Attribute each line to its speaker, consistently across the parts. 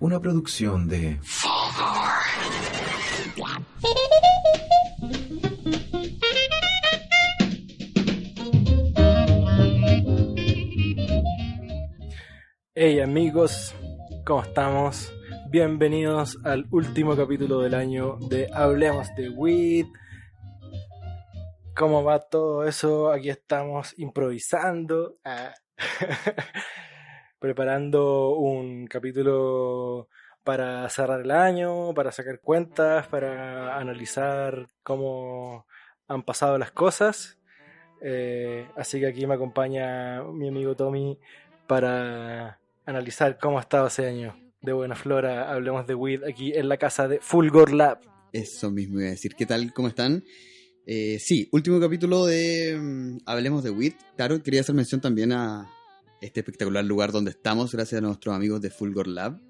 Speaker 1: Una producción de...
Speaker 2: Hey amigos, ¿cómo estamos? Bienvenidos al último capítulo del año de Hablemos de Weed. ¿Cómo va todo eso? Aquí estamos improvisando, ah, preparando un capítulo para cerrar el año, para sacar cuentas, para analizar cómo han pasado las cosas. Eh, así que aquí me acompaña mi amigo Tommy para analizar cómo ha estado ese año de Buena Flora. Hablemos de Weed aquí en la casa de Fulgor Lab.
Speaker 3: Eso mismo iba a decir. ¿Qué tal? ¿Cómo están? Eh, sí, último capítulo de mm, Hablemos de WIT. Claro, quería hacer mención también a este espectacular lugar donde estamos, gracias a nuestros amigos de Fulgor Lab.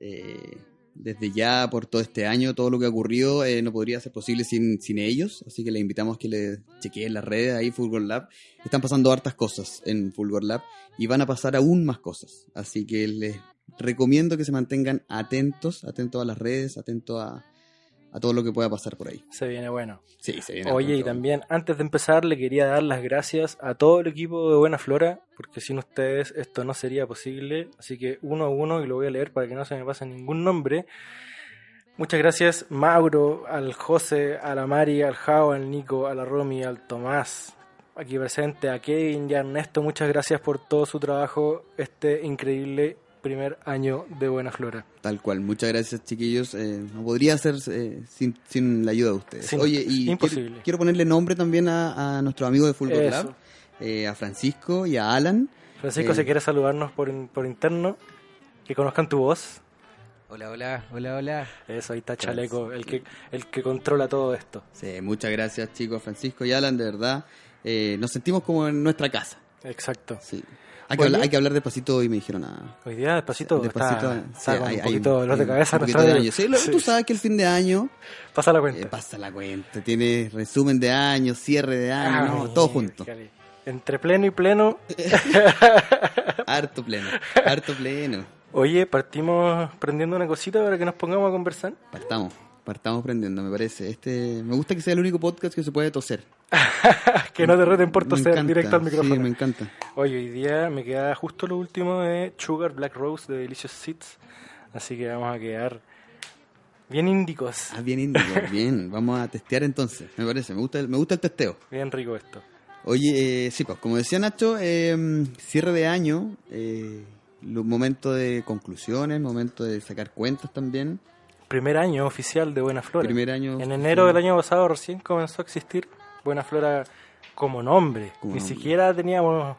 Speaker 3: Eh, desde ya, por todo este año, todo lo que ha ocurrido eh, no podría ser posible sin, sin ellos, así que les invitamos a que le chequeen las redes ahí, Fulgor Lab. Están pasando hartas cosas en Fulgor Lab y van a pasar aún más cosas, así que les recomiendo que se mantengan atentos, atentos a las redes, atentos a, a todo lo que pueda pasar por ahí.
Speaker 2: Se viene bueno.
Speaker 3: Sí, se viene
Speaker 2: Oye, y también antes de empezar le quería dar las gracias a todo el equipo de Buena Flora, porque sin ustedes esto no sería posible. Así que uno a uno, y lo voy a leer para que no se me pase ningún nombre. Muchas gracias Mauro, al José, a la Mari, al Jao, al Nico, a la Romy, al Tomás, aquí presente, a Kevin y a Ernesto. Muchas gracias por todo su trabajo este increíble primer año de Buena Flora.
Speaker 3: Tal cual, muchas gracias chiquillos. Eh, no podría ser eh, sin, sin la ayuda de ustedes.
Speaker 2: Sin-
Speaker 3: Oye, y
Speaker 2: imposible.
Speaker 3: Quiero, quiero ponerle nombre también a, a nuestros amigos de Fulgor eh, a Francisco y a Alan.
Speaker 2: Francisco,
Speaker 3: Eh.
Speaker 2: si quieres saludarnos por, por interno, que conozcan tu voz.
Speaker 4: Hola, hola, hola, hola.
Speaker 2: Eso, ahí está Chaleco, el que, el que controla todo esto.
Speaker 3: Sí, muchas gracias chicos, Francisco y Alan, de verdad. Eh, nos sentimos como en nuestra casa.
Speaker 2: Exacto.
Speaker 3: Sí. Hay que, hablar, hay que hablar despacito y me dijeron nada.
Speaker 2: Hoy día, despacito,
Speaker 3: Despacito,
Speaker 2: está,
Speaker 3: sí,
Speaker 2: está con
Speaker 3: hay-
Speaker 2: un poquito de dolor de cabeza.
Speaker 3: un poquito de año. Sí,
Speaker 2: Sí,
Speaker 3: Tú sabes que el fin de año
Speaker 2: Pasa la
Speaker 3: eh,
Speaker 2: cuenta.
Speaker 3: pasa la cuenta, tiene resumen de año, cierre de año,
Speaker 2: Ah,
Speaker 3: no, todo junto.
Speaker 2: cali. Entre pleno y pleno.
Speaker 3: Harto pleno, harto pleno.
Speaker 2: Oye, partimos prendiendo una cosita para que nos pongamos a conversar.
Speaker 3: Partamos, partamos prendiendo, me parece. Este, me gusta que sea el único podcast que se puede toser.
Speaker 2: que no te reten por toser
Speaker 3: encanta,
Speaker 2: directo al micrófono.
Speaker 3: Sí, me encanta.
Speaker 2: Oye, hoy día me queda justo lo último de Sugar Black Rose de Delicious Seeds. Así que vamos a quedar bien índicos.
Speaker 3: Ah, bien índico, bien. Vamos a testear entonces, me parece. Me gusta el, me gusta el testeo.
Speaker 2: Bien rico esto.
Speaker 3: Oye, eh, sí, pues como decía Nacho, eh, cierre de año, eh, momento de conclusiones, momento de sacar cuentas también.
Speaker 2: Primer año oficial de Buena Flora.
Speaker 3: Primer año
Speaker 2: En enero del año pasado recién comenzó a existir Buena Flora como nombre.
Speaker 3: Como
Speaker 2: Ni
Speaker 3: nombre.
Speaker 2: siquiera teníamos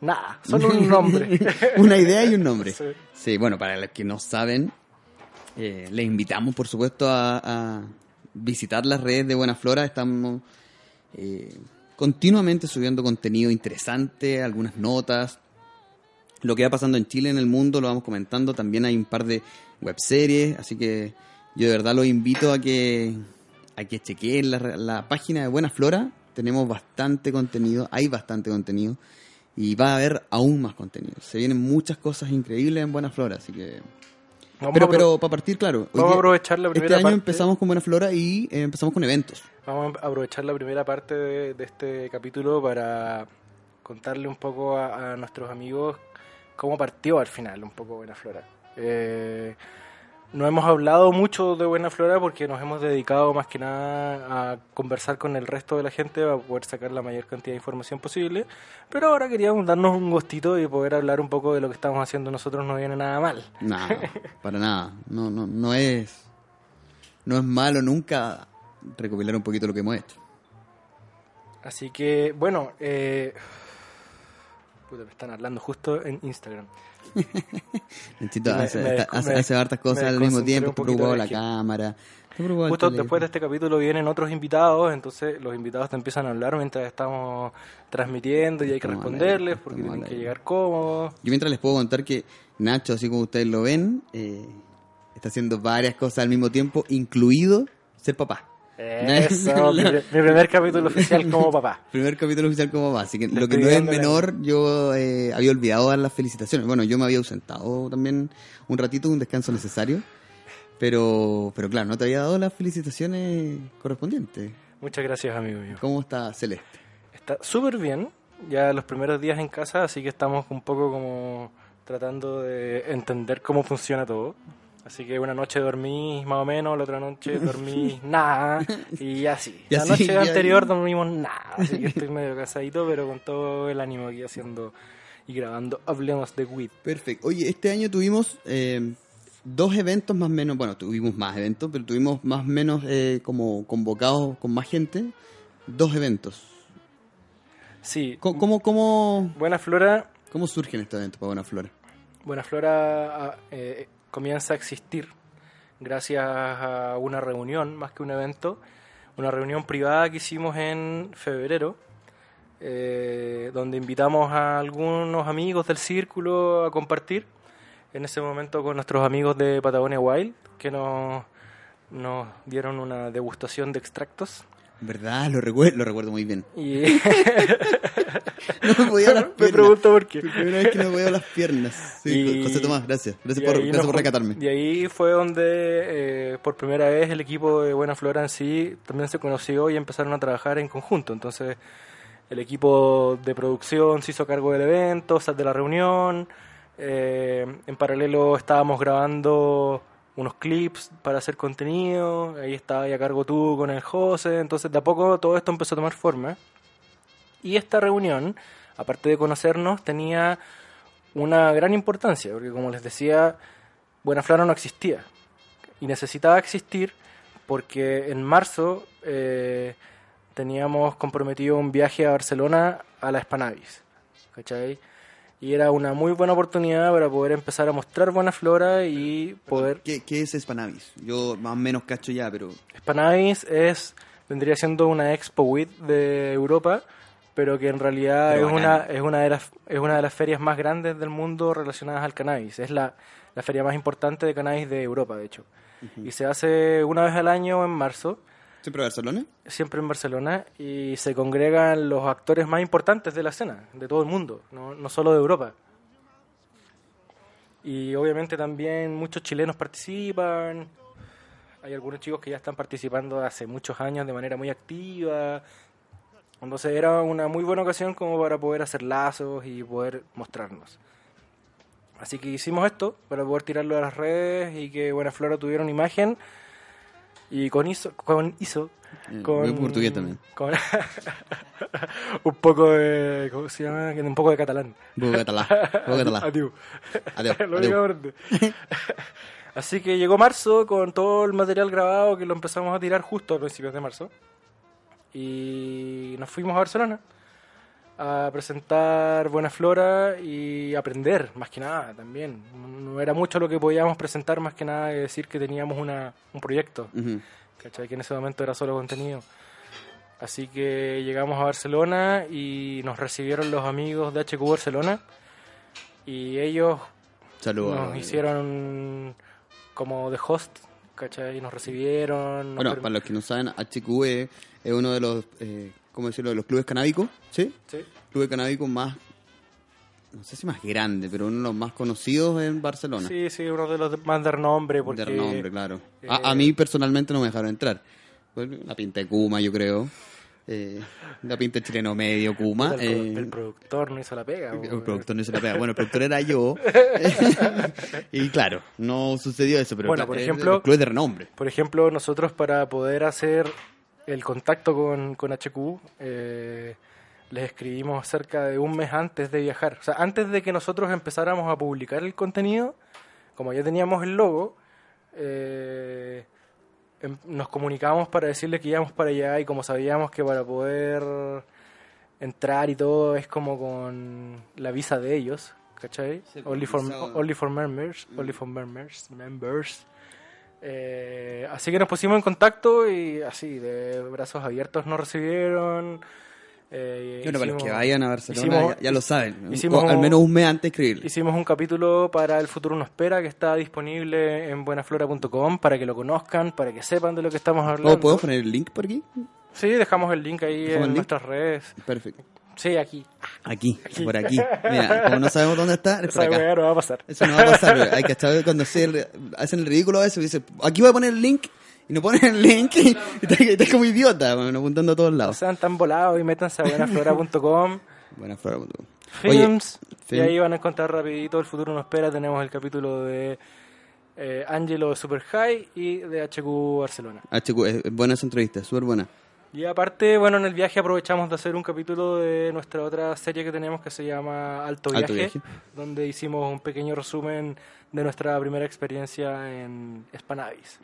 Speaker 2: nada, solo un nombre.
Speaker 3: Una idea y un nombre.
Speaker 2: Sí.
Speaker 3: Sí, bueno, para los que no saben, eh, les invitamos, por supuesto, a, a visitar las redes de Buena Flora. Estamos eh, continuamente subiendo contenido interesante, algunas notas. Lo que va pasando en Chile, en el mundo, lo vamos comentando. También hay un par de webseries, así que yo de verdad los invito a que, a que chequeen la, la página de Buena Flora. Tenemos bastante contenido, hay bastante contenido y va a haber aún más contenido. Se vienen muchas cosas increíbles en Buena Flora, así que...
Speaker 2: Vamos,
Speaker 3: Pero, pero para partir, claro,
Speaker 2: vamos a aprovechar la
Speaker 3: este
Speaker 2: primera
Speaker 3: año
Speaker 2: parte.
Speaker 3: empezamos con Buena Flora y eh, empezamos con eventos.
Speaker 2: Vamos a aprovechar la primera parte de, de este capítulo para contarle un poco a, a nuestros amigos cómo partió al final un poco Buena Flora. Eh, no hemos hablado mucho de Buena Flora porque nos hemos dedicado más que nada a conversar con el resto de la gente para poder sacar la mayor cantidad de información posible. Pero ahora queríamos darnos un gustito y poder hablar un poco de lo que estamos haciendo nosotros no viene nada mal.
Speaker 3: Nada, para nada. No, no, no es... No es malo nunca recopilar un poquito lo que hemos hecho.
Speaker 2: Así que, bueno, eh... Puta, me están hablando justo en Instagram.
Speaker 3: Hace,
Speaker 2: me
Speaker 3: está-
Speaker 2: descu-
Speaker 3: hace,
Speaker 2: me-
Speaker 3: hace hartas cosas al mismo tiempo, está preocupado la cámara.
Speaker 2: Justo después de este capítulo vienen otros invitados, entonces los invitados te empiezan a hablar mientras estamos transmitiendo y hay que
Speaker 3: Estamos
Speaker 2: responderles porque tienen que llegar cómodos.
Speaker 3: Yo mientras les puedo contar que Nacho, así como ustedes lo ven, eh, está haciendo varias cosas al mismo tiempo, incluido ser papá.
Speaker 2: Eso, mi, mi primer capítulo oficial como papá.
Speaker 3: Primer capítulo oficial como papá, así que lo que no es
Speaker 2: la-
Speaker 3: menor, yo eh, había olvidado dar las felicitaciones. Bueno, yo me había ausentado también un ratito, un descanso necesario, pero, pero claro, no te había dado las felicitaciones correspondientes.
Speaker 2: Muchas gracias, amigo mío.
Speaker 3: ¿Cómo está Celeste?
Speaker 2: Está súper bien, ya los primeros días en casa, así que estamos un poco como tratando de entender cómo funciona todo. Así que una noche dormí más o menos, la otra noche dormí nada, y así.
Speaker 3: Y
Speaker 2: la
Speaker 3: así,
Speaker 2: noche anterior dormimos nada, así que estoy medio casadito, pero con todo el ánimo aquí haciendo y grabando Hablemos de WIT.
Speaker 3: Perfecto. Oye, este año tuvimos eh, dos eventos más o menos, bueno, tuvimos más eventos, pero tuvimos más o menos eh, como convocados con más gente, dos eventos.
Speaker 2: Sí,
Speaker 3: ¿Cómo, cómo, cómo,
Speaker 2: Buena Flora
Speaker 3: cómo surgen estos eventos para Buena Flora?
Speaker 2: Buena Flora ah, eh, comienza a existir gracias a una reunión, más que un evento, una reunión privada que hicimos en febrero, eh, donde invitamos a algunos amigos del círculo a compartir, en ese momento con nuestros amigos de Patagonia Wild, que nos, nos dieron una degustación de extractos.
Speaker 3: ¿Verdad? Lo recuerdo, lo recuerdo muy bien.
Speaker 2: Y
Speaker 3: No me podía las
Speaker 2: me
Speaker 3: piernas.
Speaker 2: pregunto por qué.
Speaker 3: Primera vez que no podía las piernas. Sí,
Speaker 2: Y-
Speaker 3: José Tomás, gracias. Gracias por,
Speaker 2: ahí
Speaker 3: gracias
Speaker 2: nos
Speaker 3: por
Speaker 2: jun-
Speaker 3: recatarme.
Speaker 2: Y ahí fue donde eh, por primera vez el equipo de Buena Flora en sí también se conoció y empezaron a trabajar en conjunto. Entonces el equipo de producción se hizo cargo del evento, o sea, de la reunión. Eh, en paralelo estábamos grabando unos clips para hacer contenido. Ahí estaba ya a cargo tú con el José. Entonces de a poco todo esto empezó a tomar forma. Y esta reunión, aparte de conocernos, tenía una gran importancia, porque como les decía, Buena Flora no existía. Y necesitaba existir porque en marzo eh, teníamos comprometido un viaje a Barcelona a la Spanavis. ¿Cachai? Y era una muy buena oportunidad para poder empezar a mostrar Buena Flora y poder...
Speaker 3: ¿Qué, ¿Qué es Spanavis? Yo más o menos cacho ya, pero...
Speaker 2: Spanavis es, vendría siendo una Expo WIT de Europa, pero que en realidad
Speaker 3: Pero
Speaker 2: es
Speaker 3: bacán.
Speaker 2: una, es, una de las, es una de las ferias más grandes del mundo relacionadas al cannabis. Es la, la feria más importante de cannabis de Europa, de hecho. Y se hace una vez al año en marzo,
Speaker 3: ¿Siempre a Barcelona?
Speaker 2: siempre en Barcelona, y se congregan los actores más importantes de la escena, de todo el mundo, no, no solo de Europa. Y obviamente también muchos chilenos participan. Hay algunos chicos que ya están participando hace muchos años de manera muy activa. Entonces era una muy buena ocasión como para poder hacer lazos y poder mostrarnos. Así que hicimos esto para poder tirarlo a las redes y que Buena Flora tuviera una imagen. Y con ISO, con ISO
Speaker 3: Eh,
Speaker 2: con
Speaker 3: portugués también.
Speaker 2: con un poco de ¿cómo se llama? un poco de catalán
Speaker 3: Un poco catalán. Un poco catalán.
Speaker 2: Adiós.
Speaker 3: Adiós, adiós.
Speaker 2: así que llegó marzo con todo el material grabado que lo empezamos a tirar justo a principios de marzo y nos fuimos a Barcelona a presentar Buena Flora y aprender, más que nada también. No era mucho lo que podíamos presentar, más que nada que decir que teníamos una, un proyecto.
Speaker 3: Ujú.
Speaker 2: ¿cachai? Que en ese momento era solo contenido. Así que llegamos a Barcelona y nos recibieron los amigos de HQ Barcelona y ellos
Speaker 3: Saludos.
Speaker 2: nos hicieron como de host, ¿cachai? Nos recibieron. nos
Speaker 3: Bueno, para los que no saben, HQ es, uno de los, eh, ¿cómo decirlo? De los clubes canábicos, ¿sí?
Speaker 2: Sí.
Speaker 3: Club canábico más, no sé si más grande, pero uno de los más conocidos en Barcelona.
Speaker 2: Sí, sí, uno de los más de renombre porque
Speaker 3: De renombre, claro.
Speaker 2: eh,
Speaker 3: A, a mí personalmente no me dejaron entrar. La pinta de Kuma, yo creo. Eh, la pinta chileno medio Kuma.
Speaker 2: el,
Speaker 3: eh,
Speaker 2: el productor no hizo la pega.
Speaker 3: el
Speaker 2: po.
Speaker 3: productor no se la pega. Bueno, el productor era yo. y claro, no sucedió eso, pero
Speaker 2: Bueno, por ejemplo-
Speaker 3: clubes de renombre.
Speaker 2: Por ejemplo, nosotros para poder hacer el contacto con, con HQ, eh, les escribimos cerca de un mes antes de viajar. O sea, antes de que nosotros empezáramos a publicar el contenido, como ya teníamos el logo, eh, nos comunicamos para decirles que íbamos para allá y como sabíamos que para poder entrar y todo es como con la visa de ellos, ¿cachai?
Speaker 3: Sí,
Speaker 2: only, for, only for members, only for members, members. Eh, así que nos pusimos en contacto y así, de brazos abiertos nos recibieron. Eh,
Speaker 3: Bueno, para los que vayan a Barcelona
Speaker 2: hicimos-
Speaker 3: ya, ya lo saben.
Speaker 2: hicimos-
Speaker 3: al menos un mes antes de escribirle.
Speaker 2: Hicimos un capítulo para El Futuro No Espera que está disponible en buenaflora.com para que lo conozcan, para que sepan de lo que estamos hablando.
Speaker 3: ¿Puedo, ¿Puedo poner el link por aquí?
Speaker 2: Sí, dejamos el link ahí
Speaker 3: ¿Dejamos
Speaker 2: en
Speaker 3: link?
Speaker 2: nuestras redes.
Speaker 3: Perfecto.
Speaker 2: Sí, aquí.
Speaker 3: Aquí, por aquí. Mira, como no sabemos dónde está, es por acá.
Speaker 2: no va a pasar.
Speaker 3: Eso no va a pasar. Hay que estar cuando se- hacen el ridículo a eso y dicen, aquí voy a poner el link. Y no ponen el link y, y te como idiota, bueno, apuntando a todos
Speaker 2: No
Speaker 3: lados.
Speaker 2: sean tan volados y métanse a buenaflora.com.
Speaker 3: Buena flora. Oye,
Speaker 2: Films. y ahí van a encontrar rapidito El Futuro No Espera. Tenemos el capítulo de eh, Angelo de Super High y de HQ Barcelona.
Speaker 3: HQ, es buena esa entrevista, súper buena.
Speaker 2: Y aparte, bueno, en el viaje aprovechamos de hacer un capítulo de nuestra otra serie que tenemos que se llama Alto Viaje,
Speaker 3: Alto Viaje.
Speaker 2: donde hicimos un pequeño resumen de nuestra primera experiencia en Spanavis.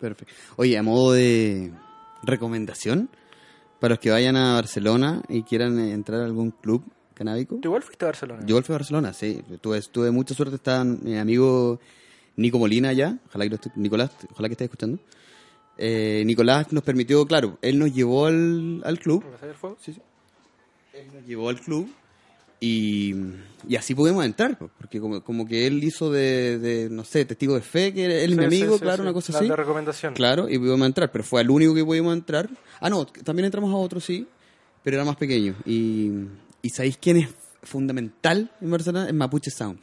Speaker 3: Perfecto. Oye, a modo de recomendación, para los que vayan a Barcelona y quieran entrar a algún club canábico.
Speaker 2: ¿Tú igual fuiste a Barcelona?
Speaker 3: Yo fui a Barcelona, sí. Tuve, tuve mucha suerte. Estaba mi amigo Nico Molina allá. Ojalá que lo esté- Nicolás, ojalá que esté escuchando. Eh, Nicolás nos permitió, claro, él nos llevó al, al club.
Speaker 2: ¿Me pasas el fuego?
Speaker 3: Sí, sí. Él nos llevó al club y, y así pudimos entrar, porque como, como que él hizo de, de, no sé, testigo de fe, que él es
Speaker 2: Sí,
Speaker 3: mi amigo,
Speaker 2: sí,
Speaker 3: claro,
Speaker 2: sí.
Speaker 3: una cosa
Speaker 2: La
Speaker 3: así.
Speaker 2: recomendación.
Speaker 3: Claro, y pudimos entrar, pero fue al único que pudimos entrar. Ah, no, también entramos a otro, sí, pero era más pequeño. Y, y ¿sabéis quién es fundamental en Barcelona? Es Mapuche Sound.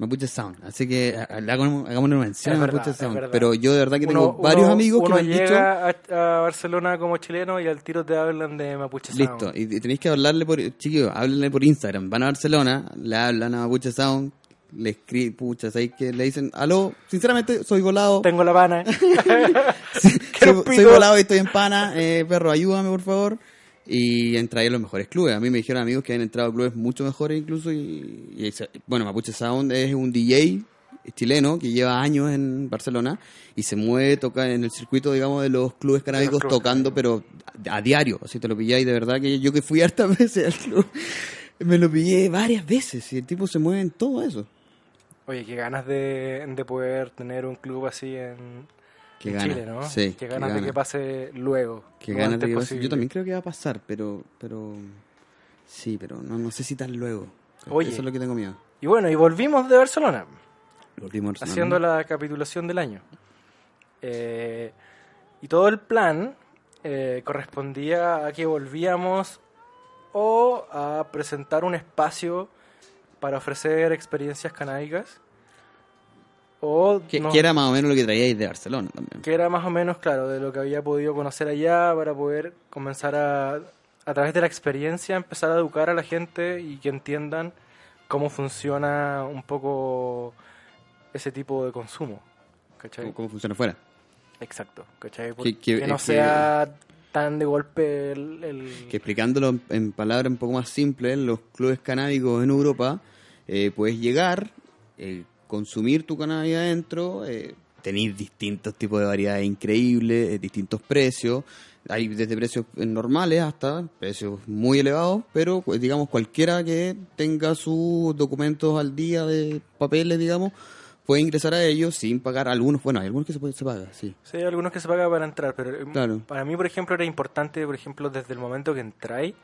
Speaker 3: Mapuche Sound. Así que hagamos una mención a Mapuche Sound. Pero yo de verdad que tengo
Speaker 2: Uno-
Speaker 3: varios
Speaker 2: uno-
Speaker 3: amigos que me han dicho...
Speaker 2: llega a, a Barcelona como chileno y al tiro te hablan de Mapuche Sound.
Speaker 3: Listo, y, tenéis que hablarle por, chiquillos, háblenle por Instagram. Van a Barcelona, le hablan a Mapuche Sound, le escriben, pucha, ¿sabéis que Le dicen, aló, sinceramente soy volado,
Speaker 2: Tengo la pana.
Speaker 3: soy, soy volado y estoy en pana, eh, perro, ayúdame por favor. Y entra ahí a los mejores clubes. A mí me dijeron amigos que han entrado a clubes mucho mejores incluso. Y, bueno, Mapuche Sound es un DJ chileno que lleva años en Barcelona y se mueve, toca en el circuito, digamos, de los clubes canábicos tocando, pero a, a diario. Así te lo pilláis, de verdad que yo que fui hartas veces al club, me lo pillé varias veces y el tipo se mueve en todo eso.
Speaker 2: Oye, qué ganas de, de poder tener un club así en,
Speaker 3: Qué
Speaker 2: en
Speaker 3: ganas.
Speaker 2: Chile, ¿no?
Speaker 3: Sí,
Speaker 2: qué ganas de que pase luego. Lo
Speaker 3: ganas de que pase. Yo también creo que va a pasar, pero, pero sí, pero no, no sé si tan luego.
Speaker 2: Oye.
Speaker 3: Eso es lo que tengo miedo.
Speaker 2: Y bueno, y volvimos de Barcelona,
Speaker 3: Volvimos Barcelona.
Speaker 2: haciendo la capitulación del año. Eh, y todo el plan eh, correspondía a que volvíamos o a presentar un espacio para ofrecer experiencias canábicas o
Speaker 3: Que,
Speaker 2: nos-
Speaker 3: que era más o menos lo que traíais de Barcelona también.
Speaker 2: que era más o menos claro de lo que había podido conocer allá para poder comenzar a a través de la experiencia empezar a educar a la gente y que entiendan cómo funciona un poco ese tipo de consumo.
Speaker 3: ¿Cómo, cómo funciona afuera?
Speaker 2: exacto ¿cachai?
Speaker 3: Que-
Speaker 2: que,
Speaker 3: que-
Speaker 2: no sea tan de golpe el, el-
Speaker 3: Que explicándolo en, en palabras un poco más simples, los clubes canábicos en Europa, eh, puedes llegar, eh, consumir tu cannabis adentro, eh, tenéis distintos tipos de variedades increíbles, eh, distintos precios. Hay desde precios normales hasta precios muy elevados, pero pues, digamos cualquiera que tenga sus documentos al día de papeles, digamos, puede ingresar a ellos sin pagar algunos. Bueno, hay algunos que se, puede, se paga, sí.
Speaker 2: Sí, hay algunos que se pagan para entrar, pero eh,
Speaker 3: Claro.
Speaker 2: para mí, por ejemplo, era importante, por ejemplo, desde el momento que entráis,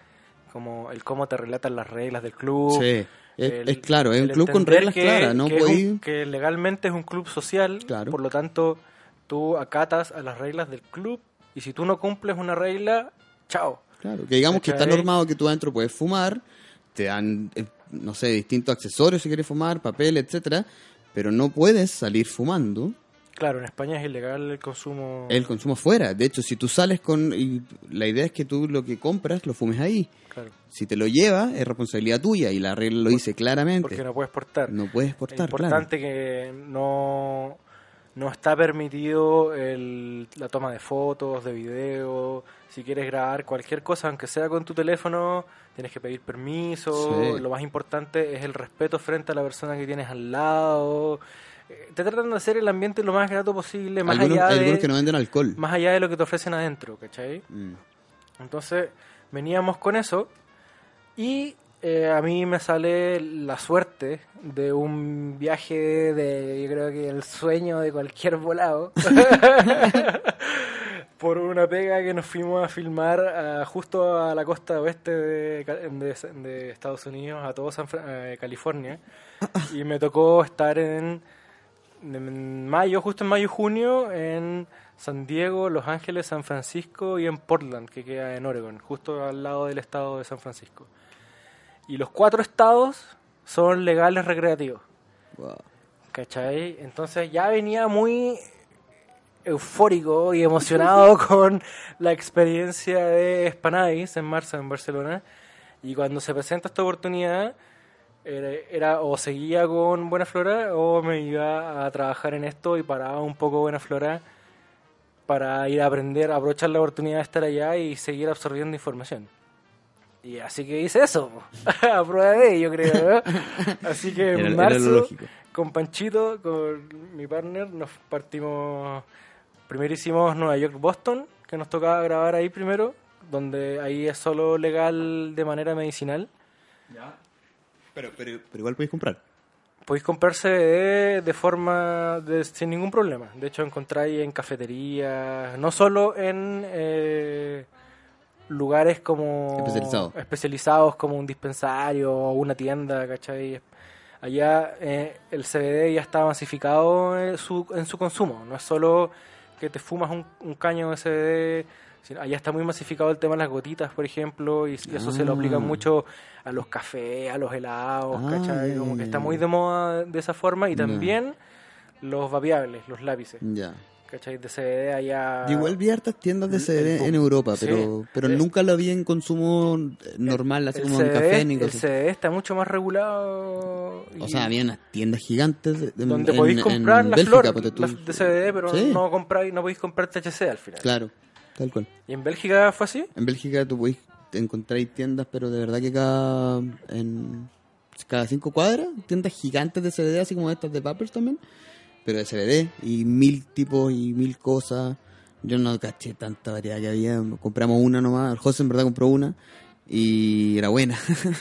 Speaker 2: como el cómo te relatan las reglas del club.
Speaker 3: Sí, es,
Speaker 2: el-
Speaker 3: es claro, es un club con reglas
Speaker 2: que-
Speaker 3: claras, no
Speaker 2: que, un- que legalmente es un club social,
Speaker 3: Claro.
Speaker 2: por lo tanto, tú acatas a las reglas del club y si tú no cumples una regla, chao.
Speaker 3: Claro, que digamos que está normado que tú adentro puedes fumar, te dan, eh, no sé, distintos accesorios si quieres fumar, papel, etcétera, pero no puedes salir fumando
Speaker 2: Claro, en España es ilegal el consumo.
Speaker 3: el consumo afuera. De hecho, si tú sales con... Y la idea es que tú lo que compras lo fumes ahí.
Speaker 2: Claro,
Speaker 3: Si te lo llevas, es responsabilidad tuya y la regla lo dice claramente.
Speaker 2: porque no puedes portar.
Speaker 3: No puedes
Speaker 2: es
Speaker 3: portar, claro.
Speaker 2: importante que no, no está permitido el- la toma de fotos, de video. Si quieres grabar cualquier cosa, aunque sea con tu teléfono, tienes que pedir permiso.
Speaker 3: Sí.
Speaker 2: Lo más importante es el respeto frente a la persona que tienes al lado. Eh, Te tratan de hacer el ambiente lo más grato posible, más
Speaker 3: Algunos,
Speaker 2: allá de
Speaker 3: que no venden alcohol.
Speaker 2: más allá de lo que te ofrecen adentro, ¿cachai?
Speaker 3: Mm.
Speaker 2: Entonces veníamos con eso y eh, a mí me sale la suerte de un viaje de, yo creo que el sueño de cualquier volado, por una pega que nos fuimos a filmar a- justo a la costa oeste de, Ca- de- de Estados Unidos, a todo San eh, California. Y me tocó estar en, en mayo, justo en mayo y junio, en San Diego, Los Ángeles, San Francisco y en Portland, que queda en Oregon, justo al lado del estado de San Francisco. Y los cuatro estados son legales recreativos.
Speaker 3: Wow.
Speaker 2: ¿Cachai? Entonces ya venía muy eufórico y emocionado con la experiencia de Spanadis en marzo en Barcelona. Y cuando se presenta esta oportunidad, era, era o seguía con Buena Flora o me iba a trabajar en esto y paraba un poco Buena Flora para ir a aprender, aprovechar la oportunidad de estar allá y seguir absorbiendo información. Y así que hice eso, a prueba de ello, creo. ¿no? Así que en
Speaker 3: era
Speaker 2: marzo, con Panchito, con mi partner, nos partimos. Primero hicimos Nueva York-Boston, que nos tocaba grabar ahí primero, donde ahí es solo legal de manera medicinal.
Speaker 3: Pero, pero, pero igual podéis comprar.
Speaker 2: Podéis comprar CBD de forma de- sin ningún problema. De hecho, encontráis en cafeterías, no solo en eh, lugares como
Speaker 3: Especializados.
Speaker 2: especializados como un dispensario o una tienda, ¿cachai? Allá eh, el CBD ya está masificado en su, en su consumo. No es solo que te fumas un, un caño de CBD. Allá está muy masificado el tema de las gotitas, por ejemplo, y, y eso se lo aplica
Speaker 3: Ah.
Speaker 2: mucho a los cafés, a los helados,
Speaker 3: Ah,
Speaker 2: ¿cachai? Como que está muy de moda de esa forma y también los vapeables, los lápices,
Speaker 3: Ya.
Speaker 2: ¿cachai? De CBD allá...
Speaker 3: Igual vi hartas tiendas de CBD en Europa,
Speaker 2: Sí.
Speaker 3: pero, pero nunca lo vi en consumo eh, normal, así como en
Speaker 2: CBD,
Speaker 3: café ni
Speaker 2: el. CBD está mucho más regulado.
Speaker 3: O sea, había unas tiendas gigantes de, de-
Speaker 2: donde
Speaker 3: en-
Speaker 2: podéis
Speaker 3: en
Speaker 2: comprar la
Speaker 3: Bélgica,
Speaker 2: flor
Speaker 3: tú.
Speaker 2: de CBD, pero
Speaker 3: Sí.
Speaker 2: no compráis, no podéis comprar THC al final.
Speaker 3: Claro, tal cual.
Speaker 2: ¿Y en Bélgica fue así?
Speaker 3: En Bélgica tú podéis encontrar tiendas, pero de verdad que cada en cada cinco cuadras, tiendas gigantes de CBD, así como estas de Papers también, pero de CBD, y mil tipos y mil cosas. Yo no caché tanta variedad que había, compramos una nomás, el José en verdad compró una, y era buena.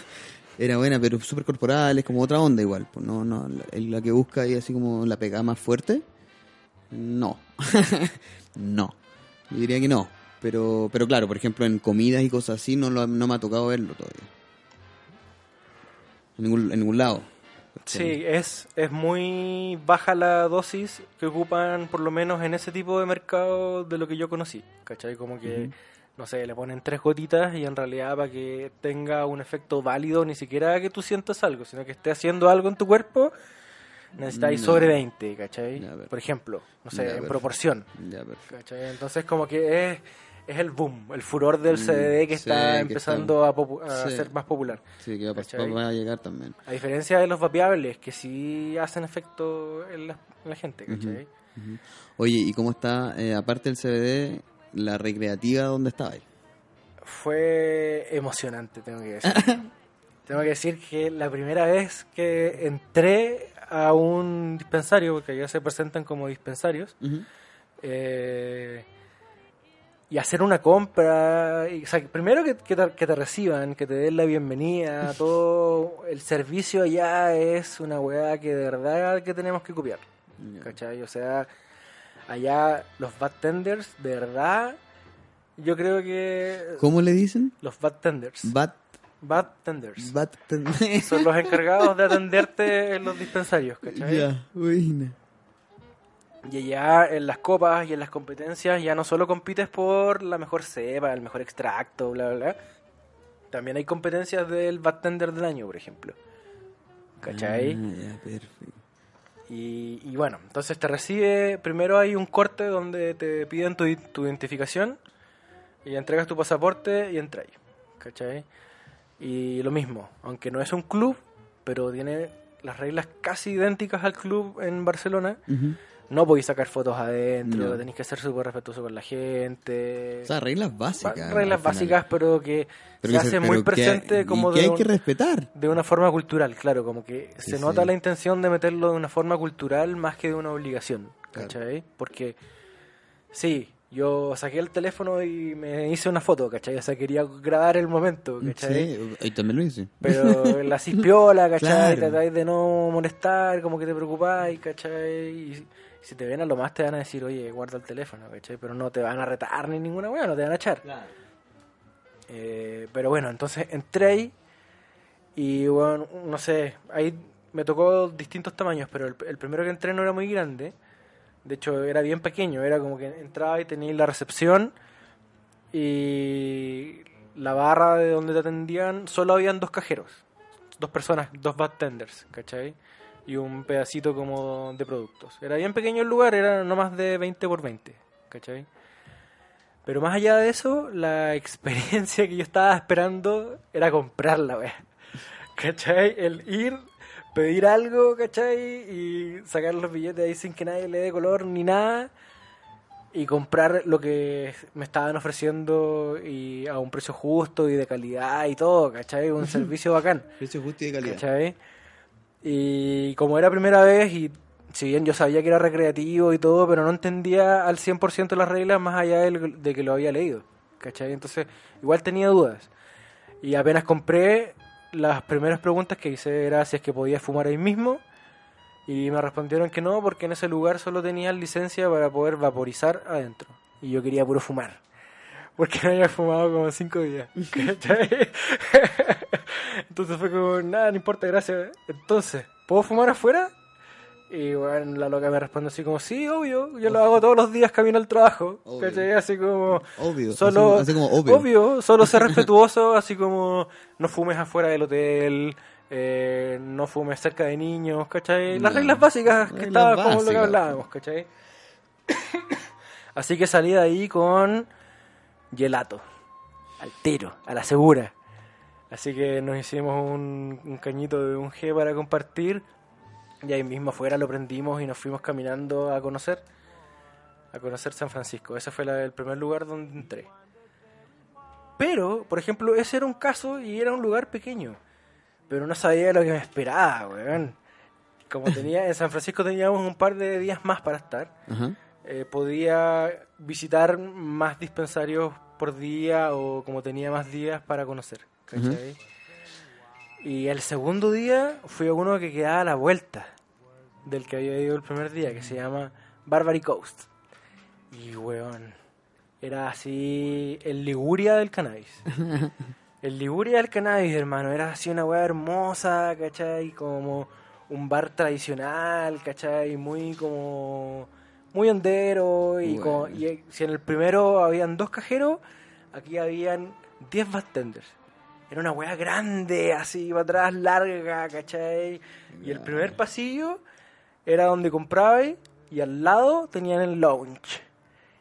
Speaker 3: era buena, pero súper corporal, es como otra onda igual. Pues no, no, la, la que busca ahí así como la pegada más fuerte, no. no. Yo diría que no. Pero, pero claro, por ejemplo, en comidas y cosas así no, lo- no me ha tocado verlo todavía. En ningún, en ningún lado.
Speaker 2: Sí, es, es muy baja la dosis que ocupan, por lo menos en ese tipo de mercado, de lo que yo conocí. ¿Cachai? Como que, no sé, le ponen tres gotitas y en realidad para que tenga un efecto válido, ni siquiera que tú sientas algo, sino que esté haciendo algo en tu cuerpo, necesitáis
Speaker 3: Ya.
Speaker 2: sobre 20, ¿cachai?
Speaker 3: Ya,
Speaker 2: por ejemplo, no sé,
Speaker 3: Ya,
Speaker 2: en proporción.
Speaker 3: Ya.
Speaker 2: ¿cachai? Entonces como que es, es el boom, el furor del CBD que
Speaker 3: Mm,
Speaker 2: está
Speaker 3: que
Speaker 2: empezando a, popu- a
Speaker 3: Sí.
Speaker 2: ser más popular.
Speaker 3: Sí, que va a, llegar también.
Speaker 2: A diferencia de los vapeables, que sí hacen efecto en la, en la gente, ¿cachai?
Speaker 3: Oye, ¿y cómo está, eh, aparte del CBD, la recreativa donde estaba ahí?
Speaker 2: Fue emocionante, tengo que decir. tengo que decir que la primera vez que entré a un dispensario, porque allá se presentan como dispensarios, eh, y hacer una compra, y, o sea, primero que, que te, que te reciban, que te den la bienvenida, todo el servicio allá es una weá que de verdad que tenemos que copiar. O sea, allá los bartenders, de verdad, yo creo que
Speaker 3: ¿Cómo le dicen?
Speaker 2: los bartenders,
Speaker 3: Bat,
Speaker 2: bartenders,
Speaker 3: bat,
Speaker 2: son los encargados de atenderte en los dispensarios, ¿cachai?
Speaker 3: Ya, buena.
Speaker 2: Y allá en las copas y en las competencias ya no solo compites por la mejor cepa, el mejor extracto, bla, bla, bla. También hay competencias del bartender del año, por ejemplo. ¿Cachai?
Speaker 3: Ah, ya, perfecto.
Speaker 2: Y, y bueno, entonces te recibe, primero hay un corte donde te piden tu, tu identificación y entregas tu pasaporte y entras. ¿Cachai? Y lo mismo, aunque no es un club, pero tiene las reglas casi idénticas al club en Barcelona. No podéis sacar fotos adentro,
Speaker 3: No.
Speaker 2: tenéis que ser súper respetuoso con la gente.
Speaker 3: O sea, reglas básicas.
Speaker 2: reglas básicas, pero que
Speaker 3: Pero
Speaker 2: se
Speaker 3: que
Speaker 2: hace muy presente como de,
Speaker 3: hay
Speaker 2: un-
Speaker 3: que respetar.
Speaker 2: de una forma cultural, claro, como que
Speaker 3: Sí,
Speaker 2: se
Speaker 3: sí.
Speaker 2: nota la intención de meterlo de una forma cultural más que de una obligación,
Speaker 3: Claro.
Speaker 2: ¿cachai? Porque, sí, Yo saqué el teléfono y me hice una foto, ¿cachai? O sea, quería grabar el momento, ¿cachai?
Speaker 3: Sí, ahí también lo hice.
Speaker 2: Pero la cispiola, ¿cachai?
Speaker 3: Claro.
Speaker 2: Tratáis de no molestar, como que te preocupáis, ¿cachai? Y si te ven a lo más te van a decir, oye, guarda el teléfono, ¿cachai? Pero no te van a retar ni ninguna weá, no te van a echar. Eh, pero bueno, entonces entré ahí y bueno, no sé, ahí me tocó distintos tamaños, pero el, el primero que entré no era muy grande. De hecho, era bien pequeño, era como que entraba y tenía la recepción y la barra de donde te atendían, solo habían dos cajeros, dos personas, dos bartenders, ¿cachai? Y un pedacito como de productos. Era bien pequeño el lugar, era no más de 20 por 20, ¿cachai? Pero más allá de eso, la experiencia que yo estaba esperando era comprarla. ¿Cachai? El ir, pedir algo, ¿cachai? Y sacar los billetes ahí sin que nadie le dé color ni nada. Y comprar lo que me estaban ofreciendo y a un precio justo y de calidad y todo, ¿cachai? Un servicio bacán.
Speaker 3: Precio justo y de calidad.
Speaker 2: ¿Cachai? Y como era primera vez, y si bien yo sabía que era recreativo y todo, pero no entendía al 100% las reglas más allá de que lo había leído. ¿Cachai? Entonces, igual tenía dudas. Y apenas compré, las primeras preguntas que hice era si es que podía fumar ahí mismo. Y me respondieron que no, porque en ese lugar solo tenían licencia para poder vaporizar adentro. Y yo quería puro fumar. Porque no había fumado como cinco días. Entonces fue como, nada, no importa, gracias. Entonces, ¿puedo fumar afuera? Y bueno, la loca me responde así como, sí, obvio, yo lo hago todos los días camino al trabajo.
Speaker 3: Obvio.
Speaker 2: ¿Cachai? Así como,
Speaker 3: Obvio.
Speaker 2: solo,
Speaker 3: así, así como obvio.
Speaker 2: obvio, solo ser respetuoso, así como no fumes afuera del hotel, eh, no fumes cerca de niños, ¿cachai? Las
Speaker 3: No.
Speaker 2: reglas básicas que
Speaker 3: Reglas
Speaker 2: estaban como lo que
Speaker 3: básicas.
Speaker 2: hablábamos, ¿cachai? así que salí de ahí con gelato, al tiro, a la segura. Así que nos hicimos un, un cañito de un G para compartir. Y ahí mismo afuera lo prendimos y nos fuimos caminando a conocer. A conocer San Francisco. Ese fue la- el primer lugar donde entré. Pero, por ejemplo, ese era un caso y era un lugar pequeño. Pero no sabía lo que me esperaba, weón. Como tenía, en San Francisco teníamos un par de días más para estar. Eh, podía visitar más dispensarios por día o como tenía más días para conocer. ¿cachai? Y el segundo día fui a uno que quedaba a la vuelta del que había ido el primer día, que se llama Barbary Coast. Y weón, era así el Liguria del cannabis. El Liguria del cannabis, hermano, era así una weá hermosa, ¿cachai? Como un bar tradicional, ¿cachai? Muy como... Muy hondero y, como-
Speaker 3: Bueno.
Speaker 2: y si en el primero habían dos cajeros, aquí habían 10 bartenders. Era una weá grande, así para atrás, larga, ¿cachai? Y el primer pasillo era donde comprabais y al lado tenían el lounge.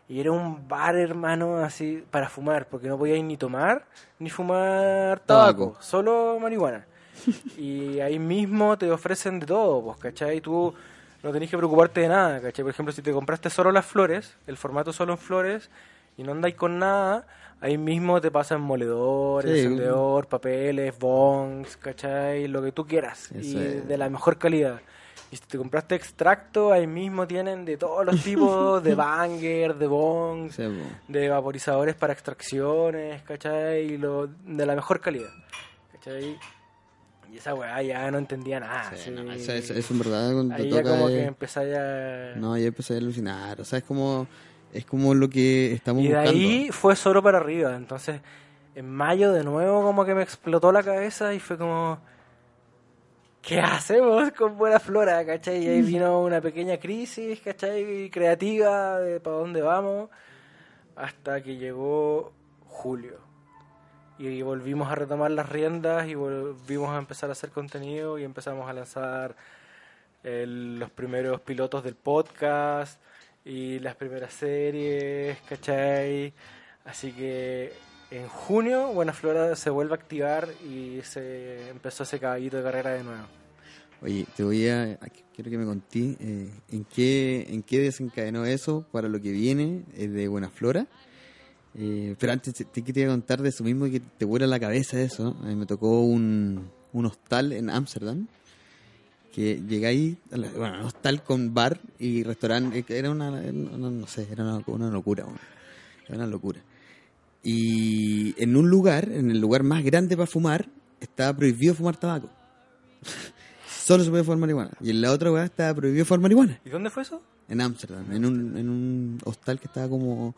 Speaker 2: Y era un bar, hermano, así para fumar, porque no podíais ni tomar ni fumar tabaco,
Speaker 3: Tabaco.
Speaker 2: solo marihuana. y ahí mismo te ofrecen de todo, pues, ¿cachai? Tú no tenés que preocuparte de nada, ¿cachai? Por ejemplo, si te compraste solo las flores, el formato solo en flores, y no andáis con nada, ahí mismo te pasan moledor,
Speaker 3: Sí.
Speaker 2: encendedor, papeles, bongs, ¿cachai? Lo que tú quieras, y
Speaker 3: es.
Speaker 2: de la mejor calidad. Y si te compraste extracto, ahí mismo tienen de todos los tipos, de banger, de bongs,
Speaker 3: Sí,
Speaker 2: de vaporizadores para extracciones, ¿cachai? Y lo, de la mejor calidad, ¿cachai? Y esa weá ya no entendía nada.
Speaker 3: Sí, no, eso, eso- eso en verdad cuando te
Speaker 2: Ahí ya como que empecé ya...
Speaker 3: No, ya empecé a alucinar. O sea, es como, es como lo que estamos
Speaker 2: Y de
Speaker 3: buscando.
Speaker 2: ahí fue solo para arriba. Entonces, en mayo de nuevo como que me explotó la cabeza y fue como... ¿Qué hacemos con Buena Flora? ¿Cachai? Y ahí vino una pequeña crisis, ¿cachai? Creativa de para dónde vamos. Hasta que llegó julio. Y volvimos a retomar las riendas y volvimos a empezar a hacer contenido y empezamos a lanzar el- los primeros pilotos del podcast y las primeras series, ¿cachai? Así que en junio Buena Flora se vuelve a activar y se empezó ese caballito de carrera de nuevo.
Speaker 3: Oye, te voy a, quiero que me conté eh, en qué en qué desencadenó eso para lo que viene eh, de Buena Flora. Eh, pero antes te, quería contar de eso mismo que te vuela la cabeza eso. Me tocó un, un hostal en Ámsterdam que la- bueno, hostal con bar y restaurante, era una, era no sé, era una, locura. Es una locura. Y en un lugar, en el lugar más grande para fumar, estaba prohibido fumar tabaco. Solo se puede fumar marihuana. Y en la otra weá estaba prohibido fumar marihuana.
Speaker 2: ¿Y dónde fue eso?
Speaker 3: En Ámsterdam, en un, en un hostal que estaba como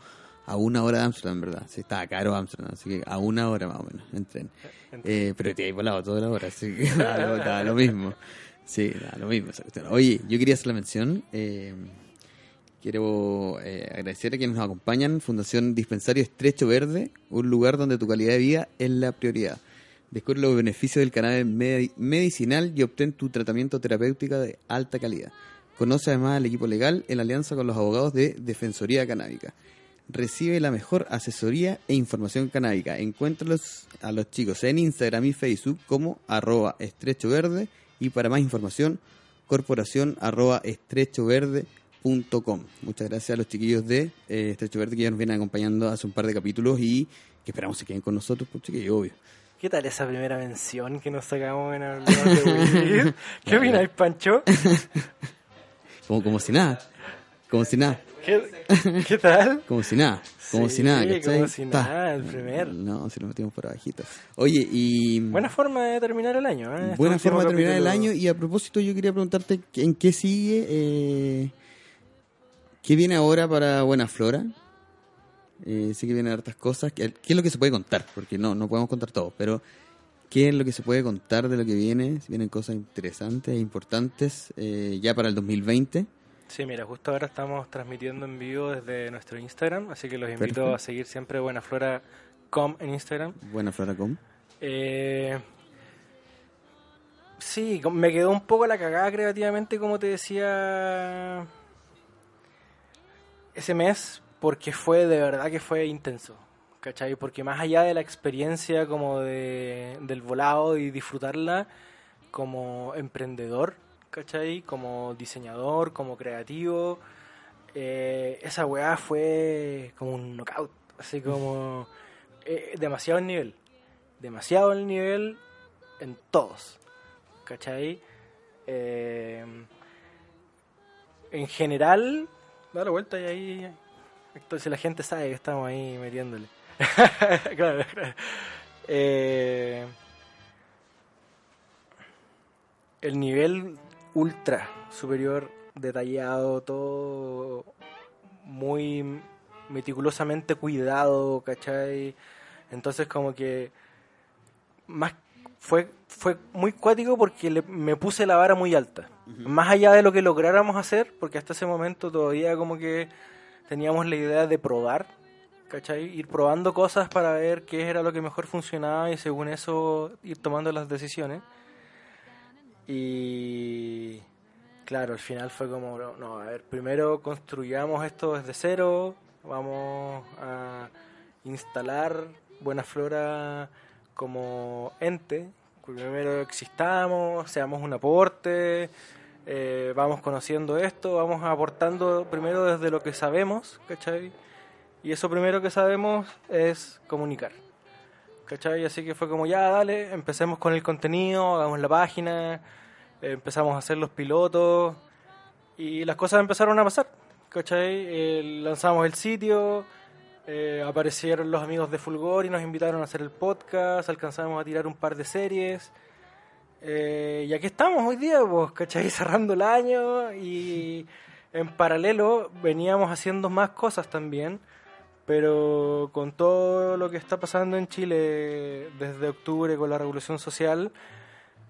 Speaker 3: a una hora de Ámsterdam, ¿verdad? Sí, estaba caro Ámsterdam, así que a una hora más o menos en tren. Eh, pero te he volado toda la hora, así que daba lo, mismo. Sí, daba lo mismo esa cuestión. Oye, yo quería hacer la mención. eh, quiero eh, agradecer a quienes nos acompañan. Fundación Dispensario Estrecho Verde, un lugar donde tu calidad de vida es la prioridad. Descubre los beneficios del cannabis medi- medicinal y obtén tu tratamiento terapéutico de alta calidad. Conoce además al equipo legal en alianza con los abogados de Defensoría Canábica. Recibe la mejor asesoría e información canábica. Encuéntralos a los chicos en Instagram y Facebook como arroba estrecho verde y para más información corporación arroba Muchas gracias a los chiquillos de eh, Estrecho Verde que ya nos vienen acompañando hace un par de capítulos y que esperamos se queden con nosotros, pues chiquillos, obvio.
Speaker 2: ¿Qué tal esa primera mención que nos sacamos en el de Will? ¿Qué opináis, Pancho?
Speaker 3: Como, como si nada. Como si nada.
Speaker 2: ¿Qué, qué tal?
Speaker 3: Como si nada. Como
Speaker 2: Sí,
Speaker 3: si nada. ¿cachai?
Speaker 2: como si nada, el primer.
Speaker 3: No, si lo metimos por abajito. Oye, y...
Speaker 2: Buena forma de terminar el año. ¿eh?
Speaker 3: Buena forma de terminar el año. Y a propósito, yo quería preguntarte en qué sigue. eh, ¿Qué viene ahora para Buena Flora? Eh, sé que vienen hartas cosas. ¿Qué, qué es lo que se puede contar? Porque no, no podemos contar todo. Pero, ¿qué es lo que se puede contar de lo que viene? Si vienen cosas interesantes e importantes eh, ya para el 2020.
Speaker 2: Sí, mira, justo ahora estamos transmitiendo en vivo desde nuestro Instagram, así que los invito
Speaker 3: Perfecto.
Speaker 2: a seguir siempre buenaflora.com en Instagram.
Speaker 3: Buena Flora.com.
Speaker 2: Eh, sí, com- me quedó un poco la cagada creativamente, como te decía, ese mes, porque fue de verdad que fue intenso, ¿cachai? Porque más allá de la experiencia como de, del volado y disfrutarla como emprendedor, ¿cachai? Como diseñador, como creativo, eh, esa weá fue como un knockout, así como eh, demasiado el nivel, demasiado el nivel en todos, ¿cachai? Eh, en general, da la vuelta y ahí, entonces la gente sabe que estamos ahí metiéndole. claro, claro. Eh, el nivel ultra superior, detallado, todo muy meticulosamente cuidado, ¿cachai? Entonces como que más fue fue muy cuático porque le- me puse la vara muy alta. Más allá de lo que lográramos hacer, porque hasta ese momento todavía como que teníamos la idea de probar, ¿cachai? Ir probando cosas para ver qué era lo que mejor funcionaba y según eso ir tomando las decisiones. Y claro, al final fue como, no, no, a ver, primero construyamos esto desde cero, vamos a instalar Buena Flora como ente, primero existamos, seamos un aporte, eh, vamos conociendo esto, vamos aportando primero desde lo que sabemos, ¿cachai? Y eso primero que sabemos es comunicar. ¿Cachai? Así que fue como, ya, dale, empecemos con el contenido, hagamos la página, eh, empezamos a hacer los pilotos y las cosas empezaron a pasar. ¿Cachai? Eh, lanzamos el sitio, eh, aparecieron los amigos de Fulgor y nos invitaron a hacer el podcast, alcanzamos a tirar un par de series. Eh, y aquí estamos hoy día, pues, ¿cachai? Cerrando el año y en paralelo veníamos haciendo más cosas también, pero con todo lo que está pasando en Chile desde octubre con la revolución social,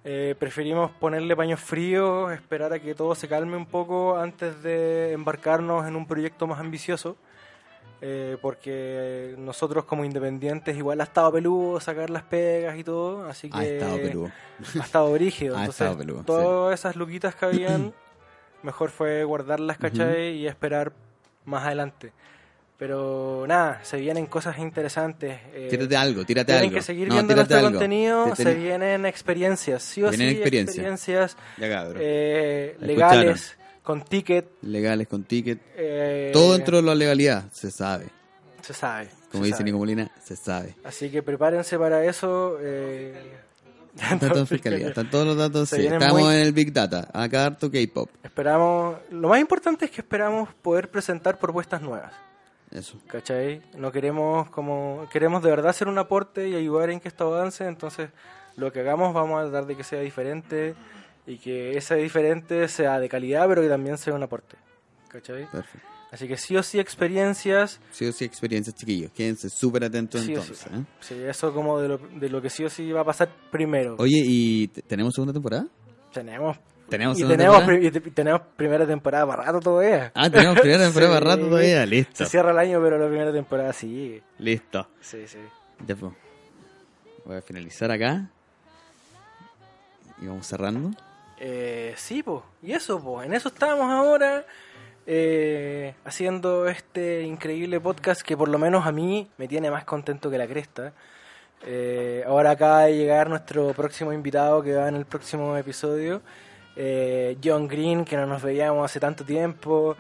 Speaker 2: eh, preferimos ponerle paños fríos, esperar a que todo se calme un poco antes de embarcarnos en un proyecto más ambicioso. Eh, porque nosotros como independientes igual ha estado peludo sacar las pegas y todo, así que
Speaker 3: Ha estado peludo.
Speaker 2: ha estado brígido.
Speaker 3: Ha
Speaker 2: Entonces,
Speaker 3: estado peludo,
Speaker 2: todas esas luquitas que habían, mejor fue guardarlas, ¿cachai? Y esperar más adelante. Pero nada, se vienen cosas interesantes. eh,
Speaker 3: Tírate algo, tírate
Speaker 2: tienen
Speaker 3: algo.
Speaker 2: que seguir
Speaker 3: No,
Speaker 2: viendo nuestro
Speaker 3: algo.
Speaker 2: contenido,
Speaker 3: Te
Speaker 2: se vienen experiencias, sí o
Speaker 3: Vienen
Speaker 2: sí,
Speaker 3: experiencias.
Speaker 2: experiencias
Speaker 3: Ya,
Speaker 2: eh, legales, con ticket.
Speaker 3: Legales, con ticket.
Speaker 2: eh,
Speaker 3: Todo dentro de la legalidad, se sabe.
Speaker 2: Se sabe.
Speaker 3: Como
Speaker 2: se
Speaker 3: dice
Speaker 2: sabe.
Speaker 3: Nico Molina, se sabe.
Speaker 2: Así que prepárense para eso. Eh,
Speaker 3: todo en fiscalía, están todos los datos. Sí. Estamos
Speaker 2: muy-
Speaker 3: en el Big Data. Acá harto K-pop.
Speaker 2: Esperamos, lo más importante es que esperamos poder presentar propuestas nuevas.
Speaker 3: Eso.
Speaker 2: ¿Cachai? No queremos como queremos de verdad hacer un aporte y ayudar en que esto avance, entonces lo que hagamos vamos a tratar de que sea diferente y que ese diferente sea de calidad, pero que también sea un aporte. ¿Cachai?
Speaker 3: Perfecto.
Speaker 2: Así que sí o sí experiencias,
Speaker 3: Sí o sí, experiencias, chiquillos. Quédense súper atentos
Speaker 2: Sí
Speaker 3: entonces.
Speaker 2: sí.
Speaker 3: ¿eh?
Speaker 2: sí, eso como de lo, de lo que sí o sí va a pasar primero.
Speaker 3: Oye, ¿y te- tenemos segunda temporada?
Speaker 2: Tenemos
Speaker 3: ¿Tenemos
Speaker 2: y tenemos, pri- y te- y tenemos primera temporada para rato todavía.
Speaker 3: Ah, tenemos primera temporada
Speaker 2: Sí.
Speaker 3: para rato todavía. Listo.
Speaker 2: Se cierra el año, pero la primera temporada sí.
Speaker 3: Listo.
Speaker 2: Sí, sí.
Speaker 3: Ya pues. Voy a finalizar acá. Y vamos cerrando.
Speaker 2: Eh, sí, pues. Y eso, pues. En eso estamos ahora. eh, haciendo este increíble podcast que por lo menos a mí me tiene más contento que la cresta. Eh, ahora acaba de llegar nuestro próximo invitado que va en el próximo episodio. eh, John Green, que no nos veíamos hace tanto tiempo.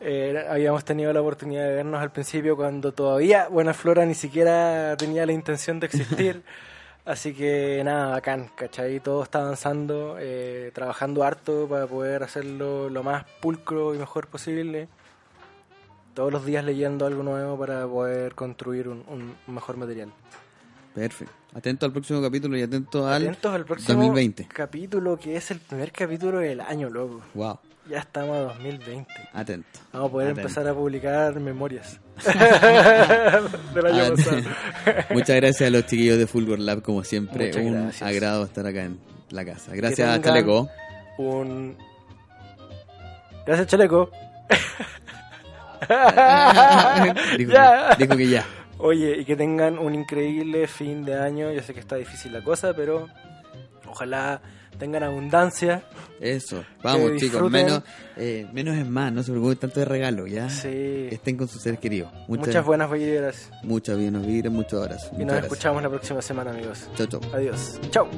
Speaker 2: Eh, habíamos tenido la oportunidad de vernos al principio cuando todavía Buena Flora ni siquiera tenía la intención de existir. Así que nada, bacán, ¿cachai? Todo está avanzando, eh, trabajando harto para poder hacerlo lo más pulcro y mejor posible. Todos los días leyendo algo nuevo para poder construir un, un mejor material.
Speaker 3: Perfecto. Atento al próximo capítulo y atento al
Speaker 2: Atentos al próximo
Speaker 3: 2020.
Speaker 2: capítulo, que es el primer capítulo del año, loco.
Speaker 3: Wow.
Speaker 2: Ya estamos a 2020.
Speaker 3: Atento.
Speaker 2: Vamos a poder
Speaker 3: Atento.
Speaker 2: empezar a publicar memorias del año pasado.
Speaker 3: Muchas gracias a los chiquillos de Fulgor Lab, como siempre.
Speaker 2: Muchas
Speaker 3: un
Speaker 2: gracias.
Speaker 3: agrado estar acá en la casa. Gracias a Chaleco.
Speaker 2: Un... Gracias, Chaleco.
Speaker 3: dijo,
Speaker 2: Ya.
Speaker 3: que, dijo que ya.
Speaker 2: Oye, y que tengan un increíble fin de año. Yo sé que está difícil la cosa, pero ojalá tengan abundancia.
Speaker 3: Eso, vamos chicos, menos, eh, menos es más, no se preocupen tanto de regalo, ¿ya?
Speaker 2: Sí.
Speaker 3: Estén con sus seres queridos.
Speaker 2: Muchas,
Speaker 3: Muchas
Speaker 2: buenas vibras.
Speaker 3: Muchas buenas vibras, muchos abrazos.
Speaker 2: Y nos escuchamos la próxima semana, amigos.
Speaker 3: Chao, chao.
Speaker 2: Adiós.
Speaker 1: Chao.